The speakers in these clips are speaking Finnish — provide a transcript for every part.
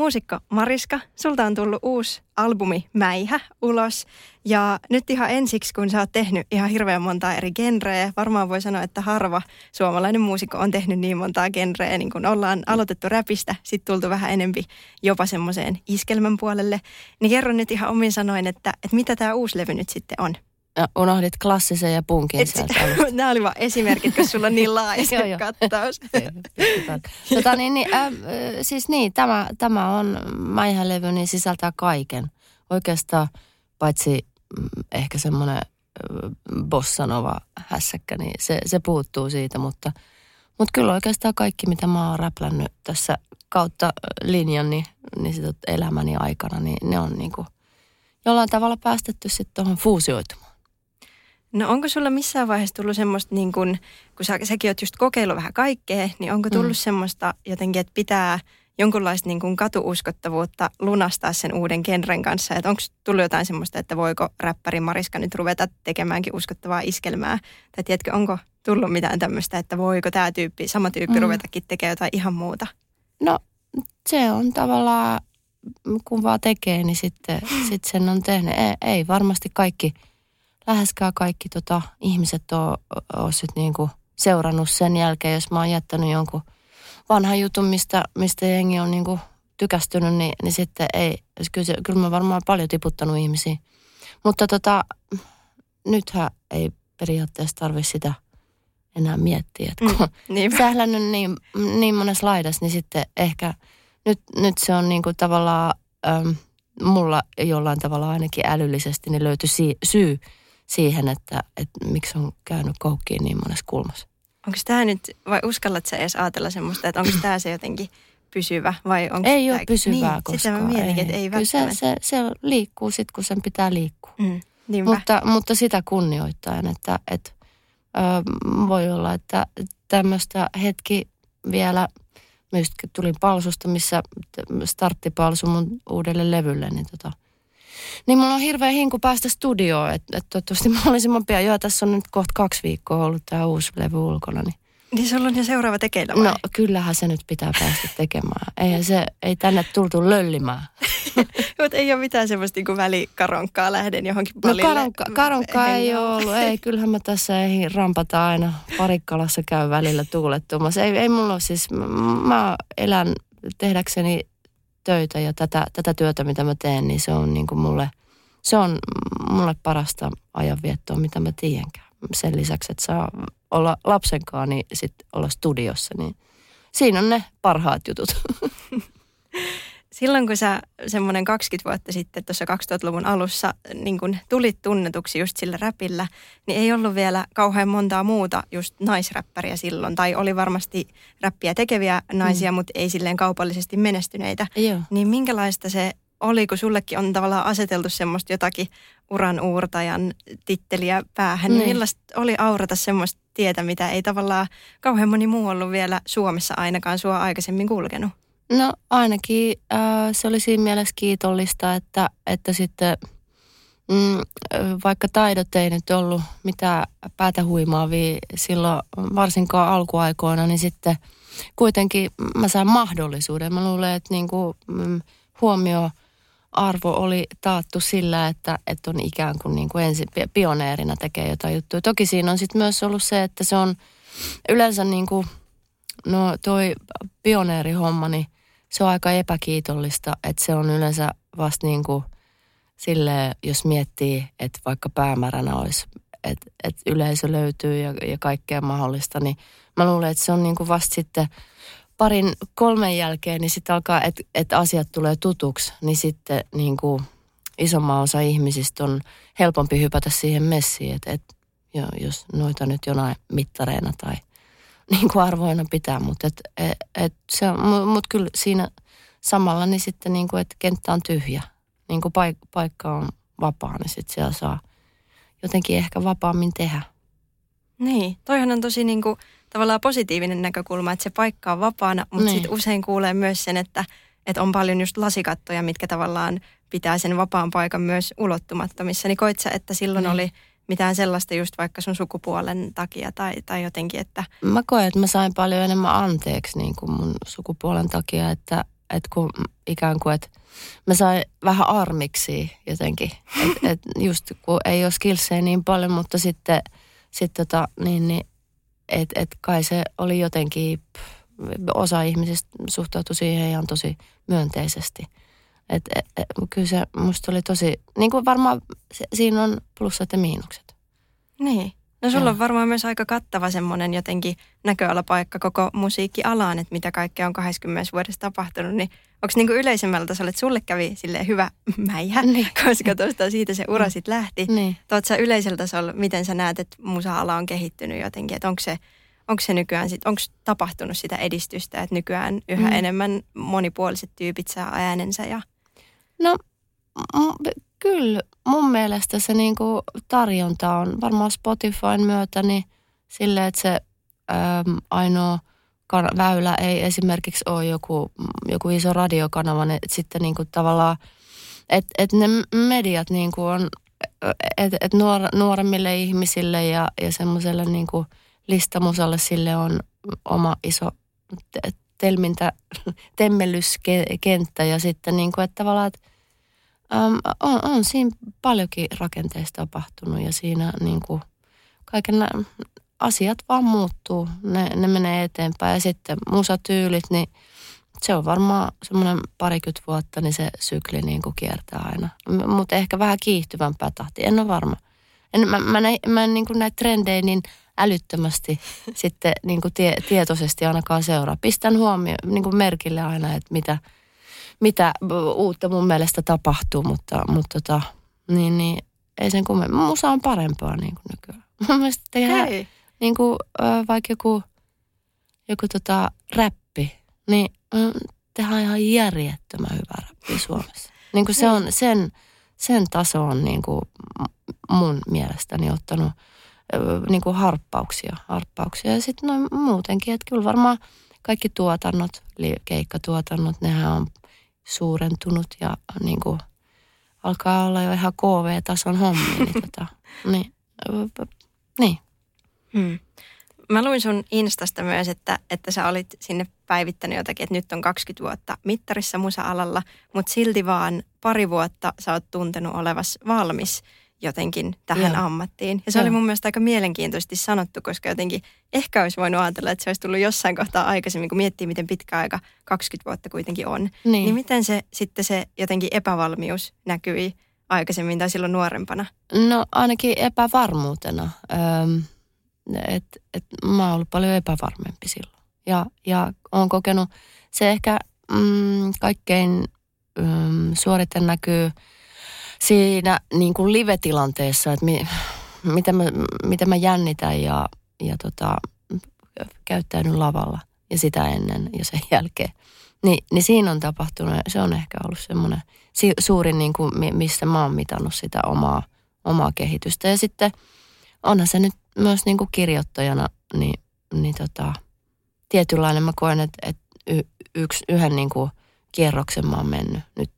Muusikko Mariska, sulta on tullut uusi albumi Mäihä ulos. Ja nyt ihan ensiksi, kun sä oot tehnyt ihan hirveän montaa eri genreä, varmaan voi sanoa, että harva suomalainen muusikko on tehnyt niin montaa genreä, niin kun ollaan aloitettu räpistä, sitten tultu vähän enempi jopa semmoiseen iskelmän puolelle. Niin kerro nyt ihan omin sanoin, että, että mitä tämä uusi levy nyt sitten on? Ja unohdit klassisen ja punkin sieltä Nämä olivat esimerkit, kun sulla on niin laaja kattaus. tota, niin, niin, äh, siis niin, tämä, tämä on Maihä-levy, niin sisältää kaiken. Oikeastaan paitsi mm, ehkä semmoinen bossanova hässäkkä, niin se, se puuttuu siitä, mutta, mutta kyllä oikeastaan kaikki, mitä mä oon räplännyt tässä kautta linjan, niin, niin sitä elämäni aikana, niin ne on niin kuin jollain tavalla päästetty sitten tuohon fuusioitumaan. No onko sulla missään vaiheessa tullut semmoista, niin kun, kun sä, säkin oot just kokeillut vähän kaikkea, niin onko tullut mm. semmoista jotenkin, että pitää jonkunlaista niin kuin katuuskottavuutta lunastaa sen uuden genren kanssa? Että onko tullut jotain semmoista, että voiko räppäri Mariska nyt ruveta tekemäänkin uskottavaa iskelmää? Tai tiedätkö, onko tullut mitään tämmöistä, että voiko tämä tyyppi, sama tyyppi mm. ruvetakin tekemään jotain ihan muuta? No se on tavallaan, kun vaan tekee, niin sitten sit sen on tehnyt. Ei, ei varmasti kaikki – läheskään kaikki tota, ihmiset on, on sit niinku seurannut sen jälkeen, jos mä oon jättänyt jonkun vanhan jutun, mistä, mistä jengi on niinku tykästynyt, niin, niin sitten ei, kyllä, se, kyllä mä varmaan paljon tiputtanut ihmisiä. Mutta tota, nythän ei periaatteessa tarvi sitä enää miettiä. Että kun mm, sählännyt niin, niin monessa laidassa, niin sitten ehkä nyt, nyt se on niinku tavallaan, äm, mulla jollain tavalla ainakin älyllisesti niin löytyi si- syy siihen, että, että miksi on käynyt koukkiin niin monessa kulmassa. Onko tämä nyt, vai uskallat sä edes ajatella semmoista, että onko tämä se jotenkin pysyvä vai onko Ei ole pysyvää niin, koskaan. Sitä mä mietin, ei. että ei Kyllä se, se, se liikkuu sitten, kun sen pitää liikkua. Mm, mutta, mutta sitä kunnioittaen, että, että ö, voi olla, että tämmöistä hetki vielä, myös tulin palsusta, missä starttipalsu mun uudelle levylle, niin tota, niin mulla on hirveä hinku päästä studioon, että et toivottavasti mahdollisimman pian. Joo, tässä on nyt kohta kaksi viikkoa ollut tämä uusi levy ulkona, niin niin sulla on jo seuraava tekeillä vai? No kyllähän se nyt pitää päästä tekemään. Ei se, ei tänne tultu löllimään. Mutta ei ole mitään semmoista niin kuin välikaronkkaa lähden johonkin paljon. No karonkka, karonkkaa ei ole ollut. Ei, kyllähän mä tässä ei rampata aina. Parikkalassa käy välillä tuulettumassa. Ei, ei mulla ole siis, mä elän tehdäkseni töitä ja tätä, tätä työtä, mitä mä teen, niin se on niin kuin mulle, se on mulle parasta ajanviettoa, mitä mä tiedänkään. Sen lisäksi, että saa olla lapsenkaan, niin sitten olla studiossa, niin siinä on ne parhaat jutut. Silloin kun sä semmoinen 20 vuotta sitten tuossa 2000-luvun alussa niin kun tulit tunnetuksi just sillä räpillä, niin ei ollut vielä kauhean montaa muuta just naisräppäriä silloin. Tai oli varmasti räppiä tekeviä naisia, mm. mutta ei silleen kaupallisesti menestyneitä. Joo. Niin minkälaista se oli, kun sullekin on tavallaan aseteltu semmoista jotakin uran uurtajan titteliä päähän, niin, niin millaista oli aurata semmoista tietä, mitä ei tavallaan kauhean moni muu ollut vielä Suomessa ainakaan sua aikaisemmin kulkenut? No ainakin äh, se oli siinä mielessä kiitollista, että, että sitten mm, vaikka taidot ei nyt ollut mitään päätä huimaavia silloin varsinkaan alkuaikoina, niin sitten kuitenkin mä sain mahdollisuuden. Mä luulen, että niin kuin, mm, huomio arvo oli taattu sillä, että, että on ikään kuin, niin kuin ensin pioneerina tekee jotain juttuja. Toki siinä on sitten myös ollut se, että se on yleensä niin kuin, no toi pioneerihomma, niin se on aika epäkiitollista, että se on yleensä vasta niin kuin sille, jos miettii, että vaikka päämääränä olisi, että, että yleisö löytyy ja, ja kaikkea mahdollista, niin mä luulen, että se on niin kuin vasta sitten parin kolmen jälkeen, niin sitten alkaa, että, että asiat tulee tutuksi, niin sitten niin kuin isomman osa ihmisistä on helpompi hypätä siihen messiin, että, että jos noita nyt jonain mittareina tai – niin kuin arvoina pitää, mutta et, et, et se on, mut kyllä siinä samalla niin sitten niin kuin, että kenttä on tyhjä, niin kuin paik, paikka on vapaa, niin sitten siellä saa jotenkin ehkä vapaammin tehdä. Niin, toihan on tosi niin kuin, tavallaan positiivinen näkökulma, että se paikka on vapaana, mutta Niin. sitten usein kuulee myös sen, että, että on paljon just lasikattoja, mitkä tavallaan pitää sen vapaan paikan myös ulottumattomissa. Niin koit sä, että silloin Niin. oli mitään sellaista just vaikka sun sukupuolen takia tai, tai jotenkin, että Mä koen, että mä sain paljon enemmän anteeksi niin kuin mun sukupuolen takia, että, että kun ikään kuin, että mä sain vähän armiksi jotenkin. Että et just kun ei ole skillsejä niin paljon, mutta sitten sit tota, niin, niin, että et kai se oli jotenkin, osa ihmisistä suhtautui siihen ihan tosi myönteisesti. Et, et, et, kyllä se musta oli tosi, niin kuin varmaan se, siinä on plussat ja miinukset. niin. No sulla Joo. on varmaan myös aika kattava semmoinen jotenkin näköalapaikka koko musiikkialaan, että mitä kaikkea on 20 vuodessa tapahtunut, niin onko niinku yleisemmällä tasolla, että sulle kävi silleen hyvä mäijä, Niin. koska tuosta siitä se ura sitten lähti. Niin. Tuot sä yleisellä tasolla, miten sä näet, että musa-ala on kehittynyt jotenkin, että onko se, onko se nykyään, sit, onko tapahtunut sitä edistystä, että nykyään yhä Mm. enemmän monipuoliset tyypit saa äänensä ja No m- kyllä. Mun mielestä se niinku tarjonta on varmaan Spotifyn myötä niin silleen, että se äm, ainoa kan- väylä ei esimerkiksi ole joku, joku iso radiokanava, niin sitten niinku tavallaan, että et ne mediat niinku on, että et nuor, nuoremmille ihmisille ja, ja semmoiselle niinku listamusalle sille on oma iso te- telmintä, temmellyskenttä ja sitten niinku, että tavallaan, että äm, on, on siinä paljonkin rakenteista tapahtunut ja siinä niinku kaiken nä- asiat vaan muuttuu, ne, ne menee eteenpäin ja sitten musatyylit, niin se on varmaan semmoinen parikymmentä vuotta, niin se sykli niin kuin kiertää aina. Mutta ehkä vähän kiihtyvämpää tahtia, en ole varma. En, mä, mä, näin, mä en niin kuin näitä trendejä niin älyttömästi sitten niin kuin tie, tietoisesti ainakaan seuraa. Pistän huomioon niin kuin merkille aina, että mitä, mitä uutta mun mielestä tapahtuu, mutta, mutta tota, niin, niin, ei sen kummemmin. Musa on parempaa niin kuin nykyään. Mun mielestä tehdään, Hei. niin kuin, vaikka joku, joku tota, räppi, niin tehdään ihan järjettömän hyvää räppiä Suomessa. Niin kuin se on, sen, sen taso on niin kuin mun mielestäni ottanut niin kuin harppauksia, harppauksia. Ja sitten noin muutenkin, että kyllä varmaan kaikki tuotannot, keikkatuotannot, nehän on suurentunut ja niin kuin alkaa olla jo ihan KV-tason hommia. Niin, tota, niin, niin. Hmm. Mä luin sun Instasta myös, että, että sä olit sinne päivittänyt jotakin, että nyt on 20 vuotta mittarissa musa-alalla, mutta silti vaan pari vuotta sä oot tuntenut olevas valmis jotenkin tähän Joo. ammattiin. Ja se Joo. oli mun mielestä aika mielenkiintoisesti sanottu, koska jotenkin ehkä olisi voinut ajatella, että se olisi tullut jossain kohtaa aikaisemmin, kun miettii, miten pitkä aika 20 vuotta kuitenkin on. Niin. Niin miten se sitten se jotenkin epävalmius näkyi aikaisemmin tai silloin nuorempana? No ainakin epävarmuutena. Öm, et, et mä oon ollut paljon epävarmempi silloin. Ja, ja oon kokenut, se ehkä mm, kaikkein mm, suoriten näkyy siinä niin kuin live-tilanteessa, että mi, mitä, mä, mitä mä jännitän ja, ja tota, käyttäydyn lavalla ja sitä ennen ja sen jälkeen. Ni, niin siinä on tapahtunut, se on ehkä ollut semmoinen si, suurin, niin kuin, mi- missä mä oon mitannut sitä omaa, omaa kehitystä. Ja sitten onhan se nyt myös niin kuin kirjoittajana, niin, niin tota, tietynlainen mä koen, että, että y, yhden niin kuin kierroksen mä oon mennyt nyt.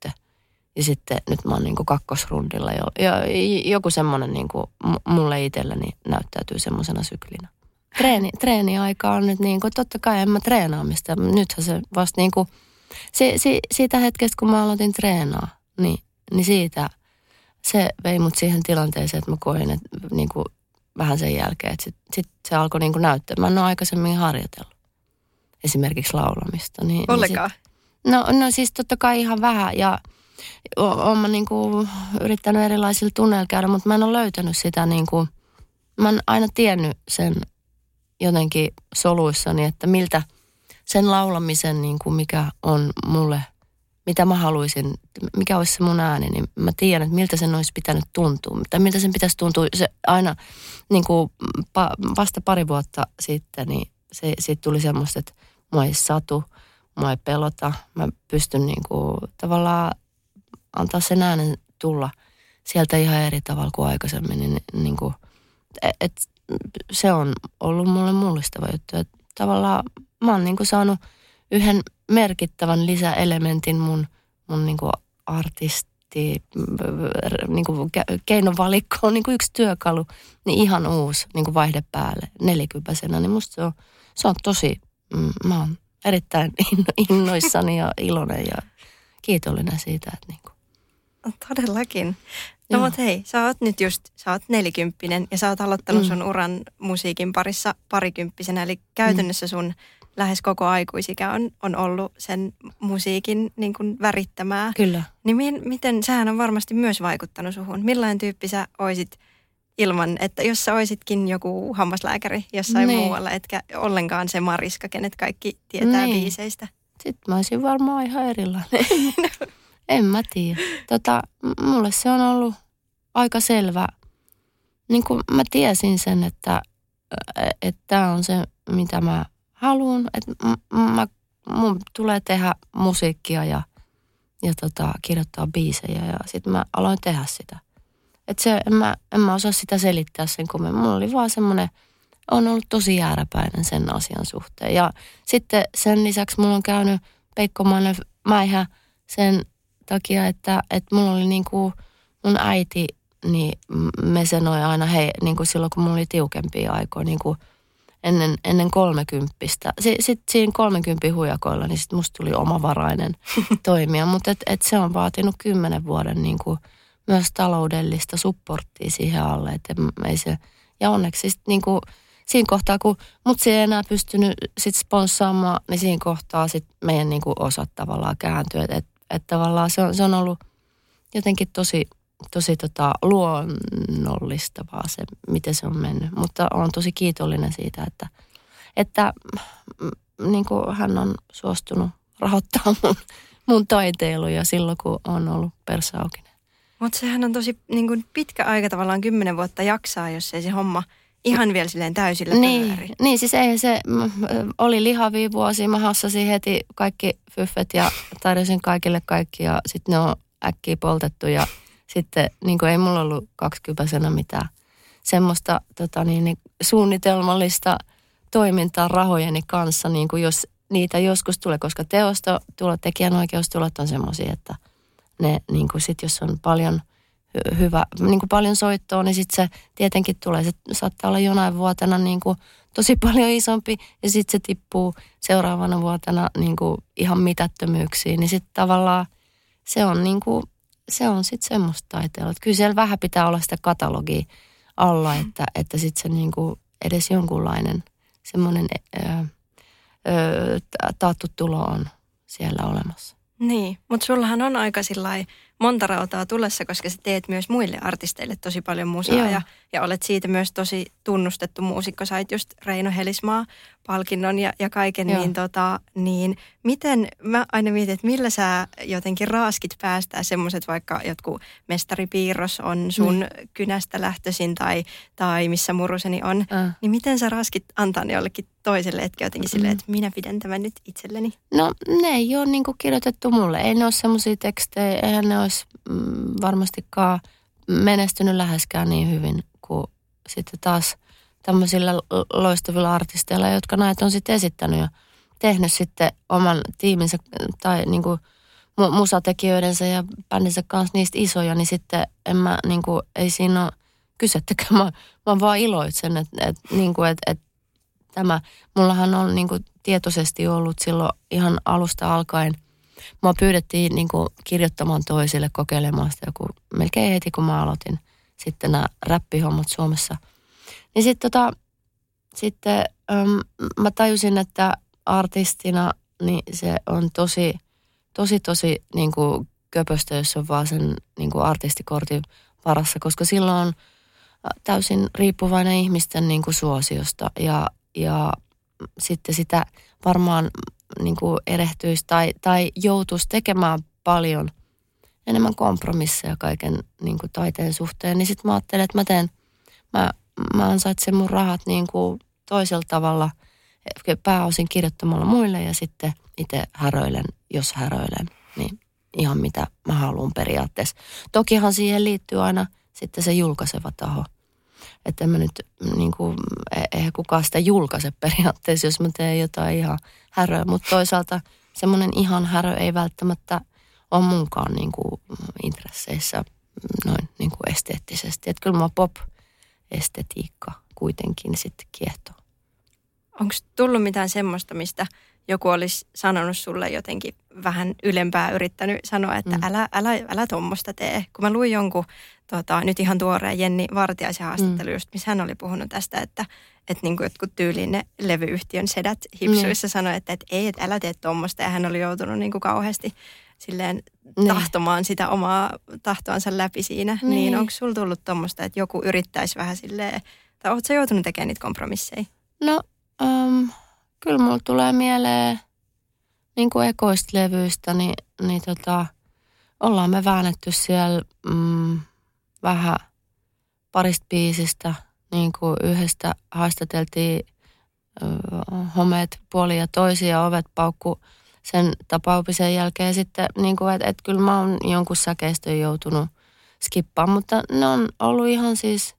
Ja sitten nyt mä oon niin kuin kakkosrundilla jo. Ja joku semmoinen niin kuin mu- mulle itselleni näyttäytyy semmoisena syklinä. Treeni, treeniaika on nyt niin kuin, totta kai en mä treenaamista. Nythän se vasta niin kuin, si, si, siitä hetkestä kun mä aloitin treenaa, niin, niin siitä se vei mut siihen tilanteeseen, että mä koin, että niin kuin, vähän sen jälkeen, että sit, sit se alkoi niin kuin näyttää. Mä en ole aikaisemmin harjoitellut esimerkiksi laulamista. Niin, Ollenkaan. Niin sit, no, no siis totta kai ihan vähän ja oon mä niin kuin yrittänyt erilaisilla tunneilla käydä, mutta mä en ole löytänyt sitä niin kuin, mä oon aina tiennyt sen jotenkin soluissani, että miltä sen laulamisen, niin kuin mikä on mulle, mitä mä haluaisin, mikä olisi se mun ääni, niin mä tiedän, että miltä sen olisi pitänyt tuntua. Tai miltä sen pitäisi tuntua. Se aina niin kuin pa, vasta pari vuotta sitten, niin se, siitä tuli semmoista, että mua ei satu, mua ei pelota. Mä pystyn niin kuin, tavallaan antaa sen äänen tulla sieltä ihan eri tavalla kuin aikaisemmin. Niin, niin kuin, et, se on ollut mulle mullistava juttu. Että tavallaan mä oon niin kuin saanut yhden merkittävän lisäelementin mun, mun niin kuin artisti, niin kuin keinovalikkoon, niin kuin yksi työkalu, niin ihan uusi niin kuin vaihde päälle nelikypäisenä, niin musta se on, se on tosi, mm, mä oon erittäin innoissani ja iloinen ja kiitollinen siitä, että niin kuin. Todellakin. No mutta hei, sä oot nyt just, sä oot nelikymppinen ja sä oot aloittanut mm. sun uran musiikin parissa parikymppisenä, eli käytännössä sun lähes koko aikuisikä on, on ollut sen musiikin niin kuin värittämää. Kyllä. Niin mi- miten, sehän on varmasti myös vaikuttanut suhun. Millainen tyyppi sä oisit ilman, että jos sä oisitkin joku hammaslääkäri jossain niin. muualla, etkä ollenkaan se Mariska, kenet kaikki tietää niin. biiseistä? Sitten mä olisin varmaan ihan erilainen. en mä tiedä. Tota, mulle se on ollut aika selvä. Niin kuin mä tiesin sen, että tämä on se, mitä mä haluan. Että mä, mun tulee tehdä musiikkia ja, ja tota, kirjoittaa biisejä ja sitten mä aloin tehdä sitä. Että se, en mä, en mä osaa sitä selittää sen kun Mulla oli vaan semmoinen, on ollut tosi jääräpäinen sen asian suhteen. Ja sitten sen lisäksi mulla on käynyt peikkomainen mäihä sen takia, että, että mulla oli niin kuin mun äiti, niin me sanoi aina he, niin kuin silloin kun mulla oli tiukempia aikoja, niin kuin ennen, ennen kolmekymppistä. Sitten siinä kolmekympin hujakoilla, niin sitten musta tuli omavarainen toimija, mutta et, et se on vaatinut kymmenen vuoden niin kuin myös taloudellista supporttia siihen alle, että ei se, ja onneksi sit niin kuin, siinä kohtaa, kun mut se ei enää pystynyt sit sponssaamaan, niin siinä kohtaa sit meidän niin kuin osat tavallaan kääntyy, että että tavallaan se on, se on ollut jotenkin tosi, tosi tota luonnollistavaa se, miten se on mennyt. Mutta olen tosi kiitollinen siitä, että, että mm, niin kuin hän on suostunut rahoittaa mun, mun taiteiluja silloin, kun on ollut persaaukinen. Mutta sehän on tosi niin kuin pitkä aika tavallaan kymmenen vuotta jaksaa, jos ei se homma – ihan vielä silleen täysillä niin, niin, siis ei se, oli lihavia vuosia, mä hassasin heti kaikki fyffet ja tarjosin kaikille kaikki ja sitten ne on äkkiä poltettu ja sitten niin ei mulla ollut kaksikypäisenä mitään semmoista tota niin, niin, suunnitelmallista toimintaa rahojeni kanssa, niin kuin jos niitä joskus tulee, koska teosto, tulot, tekijänoikeustulot on semmoisia, että ne niin kuin sit, jos on paljon – hyvä, niin kuin paljon soittoa, niin sitten se tietenkin tulee. Se saattaa olla jonain vuotena niin kuin tosi paljon isompi ja sitten se tippuu seuraavana vuotena niin kuin ihan mitättömyyksiin. Niin sitten tavallaan se on, niin kuin, se on sitten semmoista taiteella. Kyllä siellä vähän pitää olla sitä katalogia alla, että, että sitten se niin kuin edes jonkunlainen semmoinen taattu tulo on siellä olemassa. Niin, mutta sullahan on aika monta rautaa tulessa, koska sä teet myös muille artisteille tosi paljon musaa ja, ja olet siitä myös tosi tunnustettu muusikko. Sait just Reino Helismaa palkinnon ja, ja kaiken, niin, tota, niin miten, mä aina mietin, että millä sä jotenkin raaskit päästää semmoiset vaikka jotkut mestaripiirros on sun mm. kynästä lähtöisin tai, tai missä muruseni on, äh. niin miten sä raaskit antaa ne jollekin toiselle, etkä jotenkin mm. silleen, että minä pidän tämän nyt itselleni? No ne ei ole niinku kirjoitettu mulle, ei ne ole semmoisia tekstejä, eihän ne olisi mm, varmastikaan menestynyt läheskään niin hyvin sitten taas tämmöisillä loistavilla artisteilla, jotka näitä on sitten esittänyt ja tehnyt sitten oman tiiminsä tai niin kuin musatekijöidensä ja bändinsä kanssa niistä isoja, niin sitten en mä, niin kuin, ei siinä ole kysettäkään. Mä, mä vaan iloitsen, että, että, niin että, että tämä, mullahan on niin kuin tietoisesti ollut silloin ihan alusta alkaen, mua pyydettiin niin kuin kirjoittamaan toisille kokeilemaan sitä joku melkein heti, kun mä aloitin sitten nämä räppihommat Suomessa – niin sitten tota, sitten äm, mä tajusin, että artistina niin se on tosi, tosi, tosi niin kuin köpöstä, jos on vaan sen niin kuin artistikortin varassa, koska silloin on täysin riippuvainen ihmisten niin kuin suosiosta ja, ja sitten sitä varmaan niin kuin erehtyisi tai, tai joutuisi tekemään paljon enemmän kompromisseja kaiken niin kuin taiteen suhteen, niin sitten mä ajattelen, että mä teen, mä mä ansaitsen mun rahat niin kuin toisella tavalla, pääosin kirjoittamalla muille ja sitten itse häröilen, jos häröilen, niin ihan mitä mä haluan periaatteessa. Tokihan siihen liittyy aina sitten se julkaiseva taho. että mä nyt niin kuin, e- eihän kukaan sitä julkaise periaatteessa, jos mä teen jotain ihan häröä, mutta toisaalta semmoinen ihan härö ei välttämättä ole munkaan niin kuin intresseissä noin niin kuin esteettisesti. Että kyllä mä pop-estetiikka kuitenkin sitten kiehtoo. Onko tullut mitään semmoista, mistä joku olisi sanonut sulle jotenkin vähän ylempää, yrittänyt sanoa, että mm. älä, älä, älä tuommoista tee. Kun mä luin jonkun tota, nyt ihan tuoreen Jenni Vartiaisen haastattelu, mm. just, missä hän oli puhunut tästä, että, että niin kuin jotkut tyyliin ne levyyhtiön sedät hipsuissa mm. sanoi, että, että ei, että älä tee tuommoista. Ja hän oli joutunut niin kuin kauheasti silleen niin. tahtomaan sitä omaa tahtoansa läpi siinä. Niin, niin onko sulla tullut tuommoista, että joku yrittäisi vähän silleen, tai oletko joutunut tekemään niitä kompromisseja? No, um, kyllä mulla tulee mieleen niin kuin ekoista levyistä, niin, niin tota, ollaan me väännetty siellä mm, vähän parista biisistä. Niin kuin yhdestä haastateltiin ö, homeet puoli ja toisia ovet paukku sen tapaupisen jälkeen sitten, niin kuin, että, että kyllä mä oon jonkun säkeistön joutunut skippaamaan, mutta ne on ollut ihan siis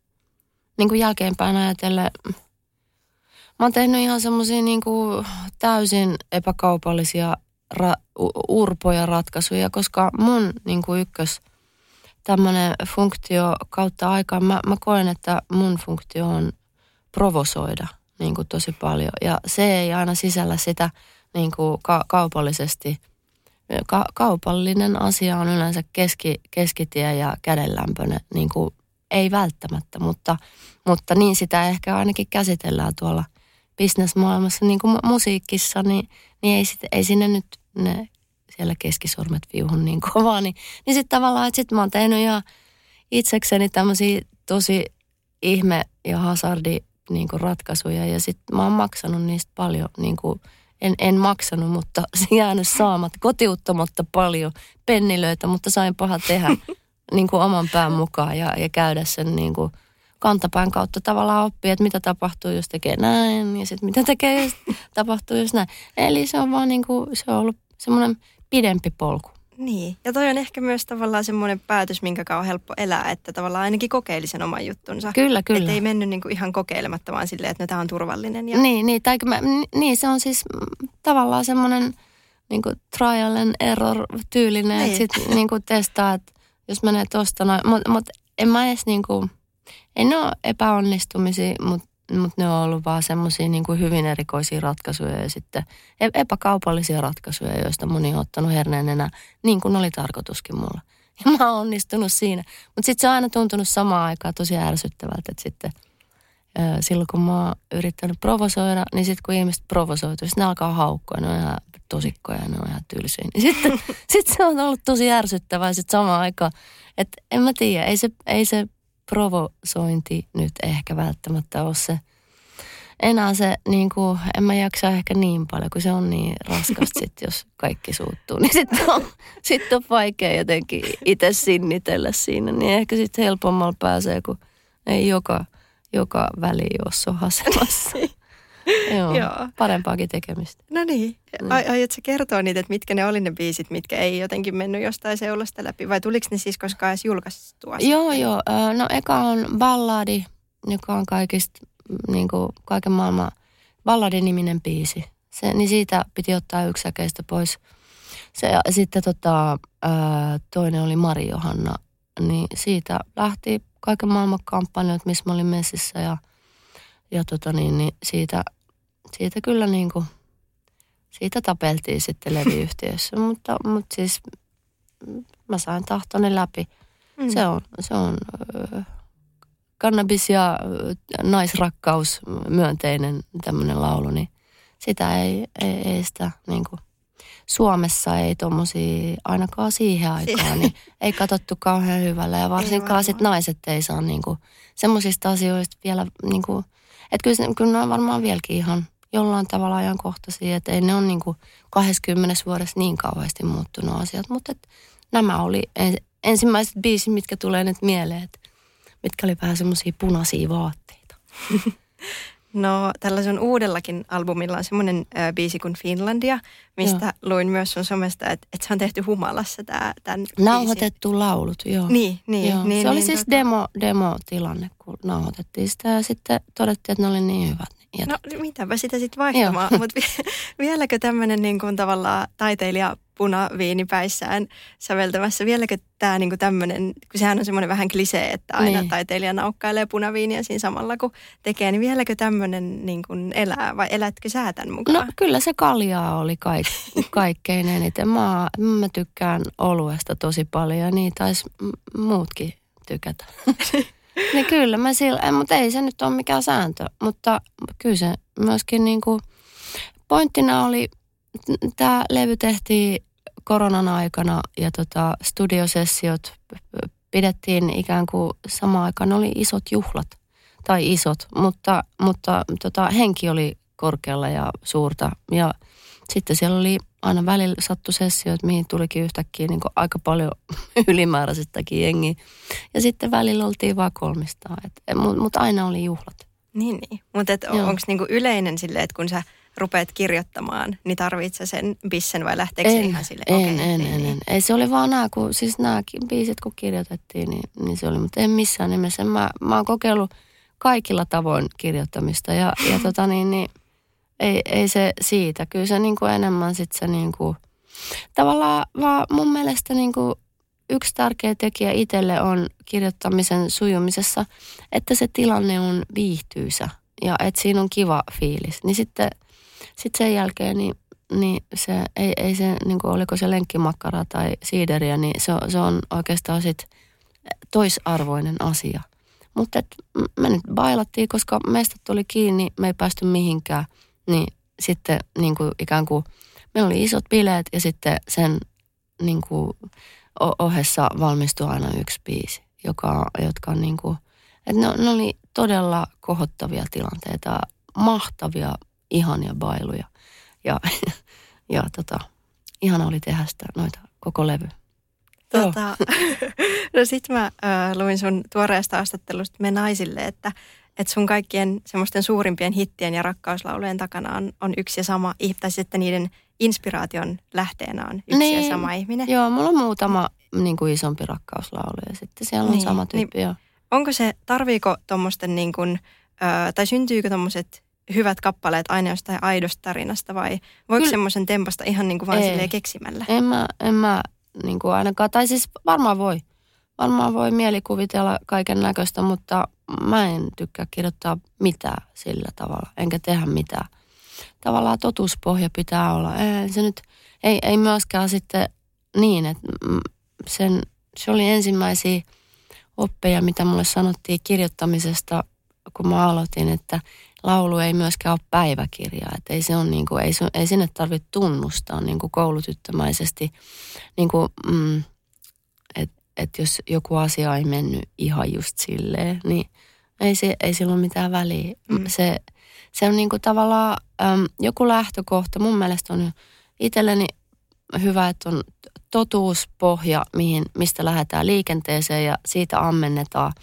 niin kuin jälkeenpäin ajatellen Mä oon tehnyt ihan semmoisia niin täysin epäkaupallisia ra- urpoja ratkaisuja, koska mun niin kuin ykkös tämmöinen funktio kautta aikaa, mä, mä koen, että mun funktio on provosoida niin kuin tosi paljon. Ja se ei aina sisällä sitä niin kuin ka- kaupallisesti. Ka- kaupallinen asia on yleensä keski, keskitie ja kädenlämpöinen, niin kuin ei välttämättä, mutta, mutta niin sitä ehkä ainakin käsitellään tuolla bisnesmaailmassa, niin kuin musiikissa, niin, niin ei, sit, ei sinne nyt ne siellä keskisormet viuhun niin kovaa. Niin, niin sitten tavallaan, että sitten mä oon tehnyt ihan itsekseni tämmöisiä tosi ihme ja hazardi niin kuin ratkaisuja ja sitten mä oon maksanut niistä paljon, niin kuin, en, en maksanut, mutta jäänyt saamat, kotiuttamatta paljon pennilöitä, mutta sain paha tehdä niin kuin oman pään mukaan ja, ja käydä sen niin kuin kantapään kautta tavallaan oppii, että mitä tapahtuu, jos tekee näin ja sitten mitä tekee, jos tapahtuu, jos näin. Eli se on vaan niin kuin, se on ollut semmoinen pidempi polku. Niin, ja toi on ehkä myös tavallaan semmoinen päätös, minkä on helppo elää, että tavallaan ainakin kokeili sen oman juttunsa. Kyllä, kyllä. Että ei mennyt niinku ihan kokeilematta, vaan silleen, että no, tämä on turvallinen. Ja... Niin, niin, tai mä, niin, se on siis tavallaan semmoinen niinku trial and error tyylinen, niin. että sitten niinku testaa, että jos menee tosta noin, mutta mut en mä edes niinku, en ole epäonnistumisia, mutta mut ne on ollut vaan semmoisia niin hyvin erikoisia ratkaisuja ja sitten e-, epäkaupallisia ratkaisuja, joista moni on ottanut herneen enää niin kuin oli tarkoituskin mulla. Ja mä oon onnistunut siinä. Mutta sitten se on aina tuntunut samaan aikaan tosi ärsyttävältä, että sitten silloin kun mä oon yrittänyt provosoida, niin sitten kun ihmiset provosoituu, ne alkaa haukkoa, ne on ihan tosikkoja ja ne on ihan tylsiä. Niin sitten sit se on ollut tosi ärsyttävää sitten samaan aikaan. Että en mä tiedä, ei se, ei se provosointi nyt ehkä välttämättä ole se enää se, niin kuin, en mä jaksa ehkä niin paljon, kun se on niin raskasta sit, jos kaikki suuttuu. Niin sitten on, sit on vaikea jotenkin itse sinnitellä siinä. Niin ehkä sitten helpommalla pääsee, kun ei joka, joka väli ole sohasemassa. Joo, Joo, parempaakin tekemistä. No niin. Mm. Aiotko kertoa niitä, että mitkä ne oli ne biisit, mitkä ei jotenkin mennyt jostain seulasta läpi? Vai tuliko ne siis koskaan edes julkaistua? Joo, joo. No eka on Balladi, joka on kaikista, niin kuin kaiken maailman Balladin-niminen biisi. Se, niin siitä piti ottaa yksi säkeistä pois. Se, ja sitten tota, toinen oli Mari Johanna. Niin siitä lähti kaiken maailman kampanjat, missä mä olin messissä ja – ja tota niin, niin siitä, siitä kyllä niin kuin, siitä tapeltiin sitten levyyhtiössä, mutta, mutta siis mä sain tahtoni läpi. Mm. Se on, se on äh, kannabis ja naisrakkaus myönteinen tämmöinen laulu, niin sitä ei, ei, ei sitä niin kuin, Suomessa ei tuommoisia, ainakaan siihen aikaan, niin ei katsottu kauhean hyvällä. Ja varsinkaan sit naiset ei saa niinku, semmoisista asioista vielä niinku, että kyllä, kyllä ne on varmaan vieläkin ihan jollain tavalla ajankohtaisia, että ei ne ole niin kuin 20 vuodessa niin kauheasti muuttunut asiat, mutta että nämä oli ensimmäiset biisit, mitkä tulee nyt mieleen, että mitkä oli vähän semmoisia punaisia vaatteita. No tällä sun uudellakin albumilla on semmoinen äh, biisi kuin Finlandia, mistä joo. luin myös sun somesta, että, että se on tehty humalassa tää, tämän Nauhoitettu biisin. laulut, joo. Niin, niin. joo. niin se oli niin, siis tota... demo, demo-tilanne, kun nauhoitettiin sitä ja sitten todettiin, että ne oli niin hyvät. Niin no mitäpä sitä sitten vaihtamaan, mutta vieläkö tämmöinen niin kuin tavallaan taiteilija punaviinipäissään säveltämässä. Vieläkö tämä niinku tämmöinen, kun sehän on semmoinen vähän klisee, että aina niin. taiteilija naukkailee punaviiniä siinä samalla kun tekee, niin vieläkö tämmöinen niinku elää vai elätkö sä tämän mukaan? No kyllä se kaljaa oli kaik, kaikkein eniten. Mä, mä tykkään oluesta tosi paljon ja niin taisi muutkin tykätä. niin kyllä mä sillä, mutta ei se nyt ole mikään sääntö, mutta kyllä se myöskin niinku, pointtina oli tämä levy tehtiin koronan aikana ja tota, studiosessiot pidettiin ikään kuin samaan aikaan. oli isot juhlat, tai isot, mutta, mutta tota, henki oli korkealla ja suurta. Ja sitten siellä oli aina välillä sattu sessioita, mihin tulikin yhtäkkiä niin aika paljon ylimääräisestäkin jengiä. Ja sitten välillä oltiin vaan kolmistaan, mutta mut aina oli juhlat. Niin, niin. mutta onko niinku yleinen silleen, että kun sä rupeat kirjoittamaan, niin tarvitset sen bissen vai lähteekö en, se ihan sille? En, okay, en, niin, en, niin. en. Ei se oli vaan nämä, kun, siis nämä biisit kun kirjoitettiin, niin, niin se oli, mutta en missään nimessä. Mä, mä oon kokeillut kaikilla tavoin kirjoittamista ja, ja tota niin, niin ei, ei se siitä. Kyllä se niin kuin enemmän sitten se niin kuin, tavallaan vaan mun mielestä niin kuin yksi tärkeä tekijä itselle on kirjoittamisen sujumisessa, että se tilanne on viihtyysä ja että siinä on kiva fiilis. Niin sitten sit sen jälkeen niin, niin se, ei, ei se, niin kuin oliko se lenkkimakkara tai siideriä, niin se, se on oikeastaan sit toisarvoinen asia. Mutta me nyt bailattiin, koska meistä tuli kiinni, me ei päästy mihinkään, niin sitten niin kuin ikään kuin, meillä oli isot bileet ja sitten sen niin kuin, ohessa valmistui aina yksi biisi, joka, jotka on niin kuin, että ne, ne oli todella kohottavia tilanteita, mahtavia, ihania bailuja. Ja, ja tota, ihana oli tehdä sitä noita koko levy. Tota, no sit mä äh, luin sun tuoreesta haastattelusta Me naisille, että, että sun kaikkien semmoisten suurimpien hittien ja rakkauslaulujen takana on, on yksi ja sama, tai sitten niiden inspiraation lähteenä on yksi niin, ja sama ihminen. Joo, mulla on muutama niin kuin isompi rakkauslaulu ja sitten siellä on niin, sama tyyppi. Niin, onko se, tarviiko tuommoisten niin kuin, tai syntyykö tuommoiset hyvät kappaleet aina jostain aidosta tarinasta vai voiko semmoisen tempasta ihan niin kuin vaan silleen keksimällä? En mä, en mä niin kuin ainakaan, tai siis varmaan voi. Varmaan voi mielikuvitella kaiken näköistä, mutta mä en tykkää kirjoittaa mitään sillä tavalla, enkä tehdä mitään. Tavallaan totuuspohja pitää olla. Ei, se nyt, ei, ei myöskään sitten niin, että sen, se oli ensimmäisiä oppeja, mitä mulle sanottiin kirjoittamisesta, kun mä aloitin, että laulu ei myöskään ole päiväkirja. Että ei, se on niin kuin, ei, ei sinne tarvitse tunnustaa niin kuin koulutyttömäisesti, niin kuin, mm, että et jos joku asia ei mennyt ihan just silleen, niin ei, se, ei sillä ole mitään väliä. Mm. Se, se on niin kuin tavallaan äm, joku lähtökohta. Mun mielestä on itselleni hyvä, että on totuuspohja, mihin, mistä lähdetään liikenteeseen ja siitä ammennetaan.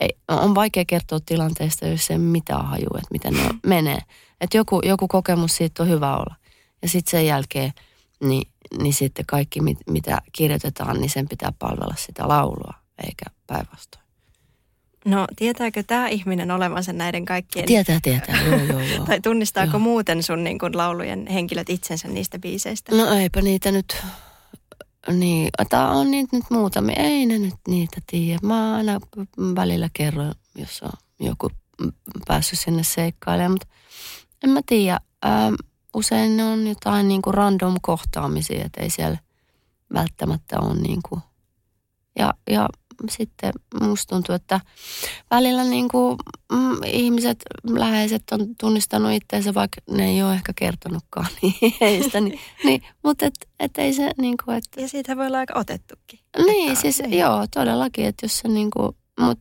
Ei, on vaikea kertoa tilanteesta, jos ei mitään haju, että miten ne menee. Että joku, joku kokemus siitä on hyvä olla. Ja sitten sen jälkeen, niin, niin sitten kaikki mit, mitä kirjoitetaan, niin sen pitää palvella sitä laulua, eikä päinvastoin. No tietääkö tämä ihminen olevansa näiden kaikkien? Tietää, tietää, joo, joo, joo. tai tunnistaako joo. muuten sun niin kun, laulujen henkilöt itsensä niistä biiseistä? No eipä niitä nyt niin, tämä on niitä nyt muutamia. Ei ne nyt niitä tiedä. Mä aina välillä kerron, jos on joku päässyt sinne seikkailemaan, mutta en mä tiedä. Ähm, usein ne on jotain niin kuin random kohtaamisia, että ei siellä välttämättä ole niin kuin. Ja, ja sitten musta tuntuu, että välillä niin kuin, mm, ihmiset, läheiset on tunnistanut itseensä, vaikka ne ei ole ehkä kertonutkaan niin heistä. Niin, niin, mutta et, et ei se niin kuin, että... Ja siitä voi olla aika otettukin. Niin, siis niin. joo, todellakin, että jos se niin kuin, mut,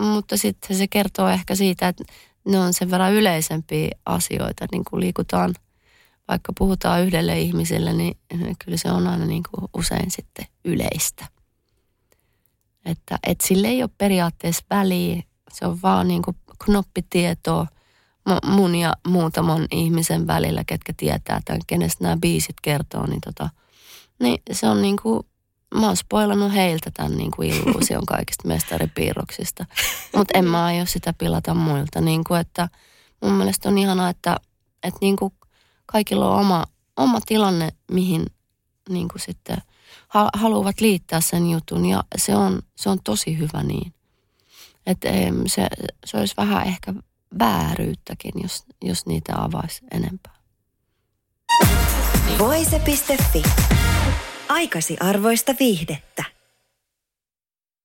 mutta sitten se kertoo ehkä siitä, että ne on sen verran yleisempiä asioita, niin kuin liikutaan, vaikka puhutaan yhdelle ihmiselle, niin kyllä se on aina niin kuin usein sitten yleistä. Että et sille ei ole periaatteessa väliä, se on vaan niin kuin knoppitietoa, mun ja muutaman ihmisen välillä, ketkä tietää tämän, kenestä nämä biisit kertoo, niin, tota, niin se on niin kuin, mä oon spoilannut heiltä tämän niin kuin illuusion kaikista mestaripiirroksista. Mutta en mä aio sitä pilata muilta. Niin kuin, että mun mielestä on ihanaa, että, että niin kuin kaikilla on oma, oma tilanne, mihin niin kuin sitten haluavat liittää sen jutun. Ja se on, se on tosi hyvä niin. Että se, se olisi vähän ehkä vääryyttäkin, jos, jos niitä avaisi enempää. Voise.fi. Aikasi arvoista viihdettä.